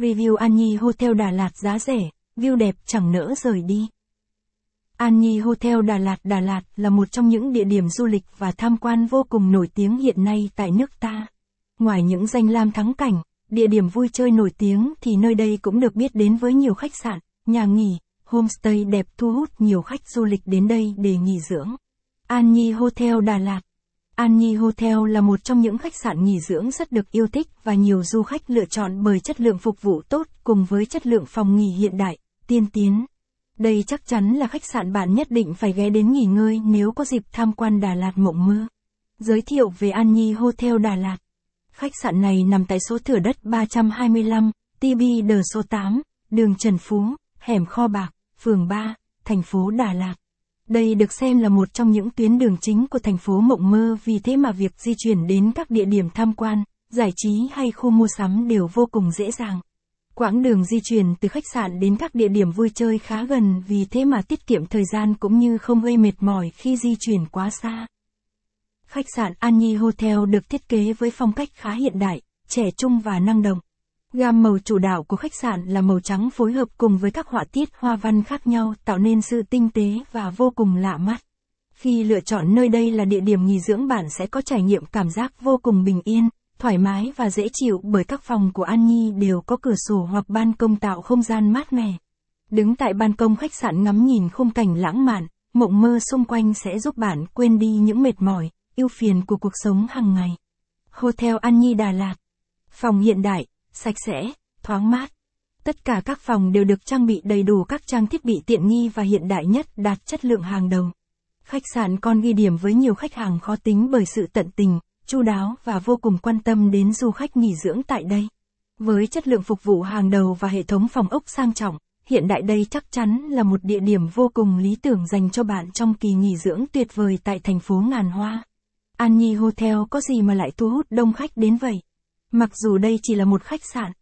Review An Nhi Hotel Đà Lạt giá rẻ, view đẹp chẳng nỡ rời đi. An Nhi Hotel Đà Lạt Đà Lạt là một trong những địa điểm du lịch và tham quan vô cùng nổi tiếng hiện nay tại nước ta. Ngoài những danh lam thắng cảnh, địa điểm vui chơi nổi tiếng thì nơi đây cũng được biết đến với nhiều khách sạn, nhà nghỉ, homestay đẹp thu hút nhiều khách du lịch đến đây để nghỉ dưỡng. An Nhi Hotel Đà Lạt An Nhi Hotel là một trong những khách sạn nghỉ dưỡng rất được yêu thích và nhiều du khách lựa chọn bởi chất lượng phục vụ tốt cùng với chất lượng phòng nghỉ hiện đại, tiên tiến. Đây chắc chắn là khách sạn bạn nhất định phải ghé đến nghỉ ngơi nếu có dịp tham quan Đà Lạt mộng mơ. Giới thiệu về An Nhi Hotel Đà Lạt. Khách sạn này nằm tại số thửa đất 325, TB Đờ số 8, đường Trần Phú, hẻm Kho Bạc, phường 3, thành phố Đà Lạt. Đây được xem là một trong những tuyến đường chính của thành phố Mộng Mơ vì thế mà việc di chuyển đến các địa điểm tham quan, giải trí hay khu mua sắm đều vô cùng dễ dàng. Quãng đường di chuyển từ khách sạn đến các địa điểm vui chơi khá gần vì thế mà tiết kiệm thời gian cũng như không gây mệt mỏi khi di chuyển quá xa. Khách sạn An Nhi Hotel được thiết kế với phong cách khá hiện đại, trẻ trung và năng động. Gam màu chủ đạo của khách sạn là màu trắng phối hợp cùng với các họa tiết hoa văn khác nhau tạo nên sự tinh tế và vô cùng lạ mắt. Khi lựa chọn nơi đây là địa điểm nghỉ dưỡng bạn sẽ có trải nghiệm cảm giác vô cùng bình yên, thoải mái và dễ chịu bởi các phòng của An Nhi đều có cửa sổ hoặc ban công tạo không gian mát mẻ. Đứng tại ban công khách sạn ngắm nhìn khung cảnh lãng mạn, mộng mơ xung quanh sẽ giúp bạn quên đi những mệt mỏi, ưu phiền của cuộc sống hàng ngày. Hotel An Nhi Đà Lạt Phòng hiện đại, sạch sẽ, thoáng mát. Tất cả các phòng đều được trang bị đầy đủ các trang thiết bị tiện nghi và hiện đại nhất đạt chất lượng hàng đầu. Khách sạn còn ghi điểm với nhiều khách hàng khó tính bởi sự tận tình, chu đáo và vô cùng quan tâm đến du khách nghỉ dưỡng tại đây. Với chất lượng phục vụ hàng đầu và hệ thống phòng ốc sang trọng, hiện đại đây chắc chắn là một địa điểm vô cùng lý tưởng dành cho bạn trong kỳ nghỉ dưỡng tuyệt vời tại thành phố ngàn hoa. An Nhi Hotel có gì mà lại thu hút đông khách đến vậy? Mặc dù đây chỉ là một khách sạn,